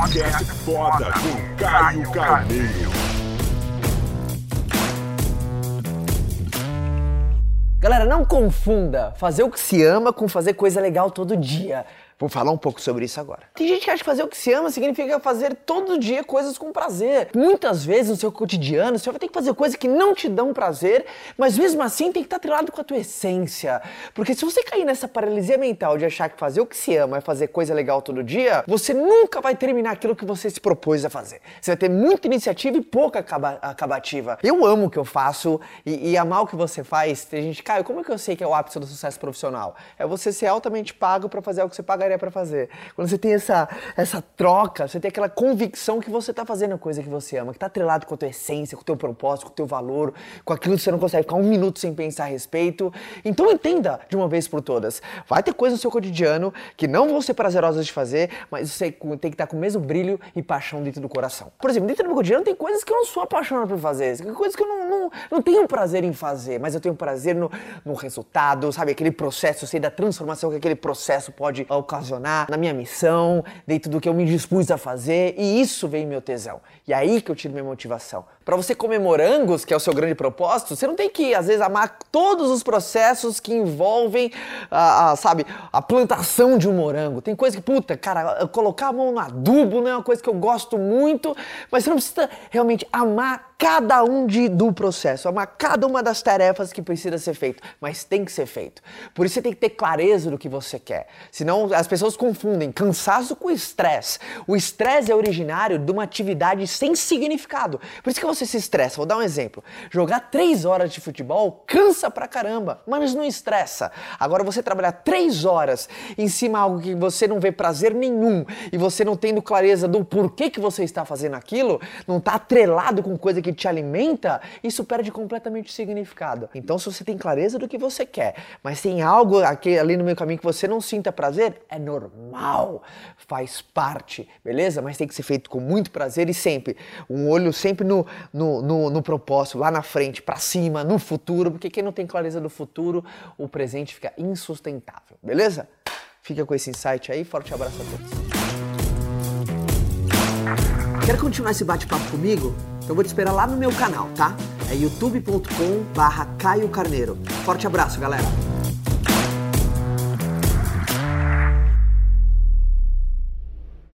Podcast foda com Caio Carneiro. Galera, não confunda fazer o que se ama com fazer coisa legal todo dia. Vou falar um pouco sobre isso agora. Tem gente que acha que fazer o que se ama significa fazer todo dia coisas com prazer. Muitas vezes no seu cotidiano você vai ter que fazer coisas que não te dão prazer, mas mesmo assim tem que estar trilhado com a tua essência. Porque se você cair nessa paralisia mental de achar que fazer o que se ama é fazer coisa legal todo dia, você nunca vai terminar aquilo que você se propôs a fazer. Você vai ter muita iniciativa e pouca acaba acabativa. Eu amo o que eu faço e, e amar o que você faz. Tem gente, Caio, como é que eu sei que é o ápice do sucesso profissional? É você ser altamente pago para fazer o que você pagaria é para fazer. Quando você tem essa, essa troca, você tem aquela convicção que você está fazendo a coisa que você ama, que está atrelado com a tua essência, com o teu propósito, com o teu valor, com aquilo que você não consegue ficar um minuto sem pensar a respeito. Então entenda de uma vez por todas. Vai ter coisas no seu cotidiano que não vão ser prazerosas de fazer, mas você tem que estar com o mesmo brilho e paixão dentro do coração. Por exemplo, dentro do meu cotidiano tem coisas que eu não sou apaixonado por fazer, coisas que eu não, não, não tenho prazer em fazer, mas eu tenho prazer no, no resultado, sabe? Aquele processo, sei da transformação que aquele processo pode ocasionar na minha missão, dentro do que eu me dispus a fazer, e isso vem meu tesão. E aí que eu tiro minha motivação. Para você comer morangos, que é o seu grande propósito, você não tem que, às vezes, amar todos os processos que envolvem, a, a, sabe, a plantação de um morango. Tem coisa que, puta, cara, colocar a mão no adubo não é uma coisa que eu gosto muito, mas você não precisa realmente amar cada um de, do processo, amar cada uma das tarefas que precisa ser feito, mas tem que ser feito. Por isso você tem que ter clareza do que você quer. Senão as pessoas confundem cansaço com estresse. O estresse é originário de uma atividade sem significado. Por isso que você se estressa. Vou dar um exemplo. Jogar três horas de futebol cansa pra caramba, mas não estressa. Agora você trabalhar três horas em cima de algo que você não vê prazer nenhum e você não tendo clareza do porquê que você está fazendo aquilo, não está atrelado com coisa que que te alimenta, isso perde completamente o significado. Então, se você tem clareza do que você quer, mas tem algo aqui, ali no meio caminho que você não sinta prazer, é normal, faz parte, beleza? Mas tem que ser feito com muito prazer e sempre. Um olho sempre no, no, no, no propósito, lá na frente, para cima, no futuro, porque quem não tem clareza do futuro, o presente fica insustentável, beleza? Fica com esse insight aí, forte abraço a todos. Quer continuar esse bate-papo comigo? Então vou te esperar lá no meu canal, tá? É youtube.com barra Caio Carneiro. Forte abraço, galera!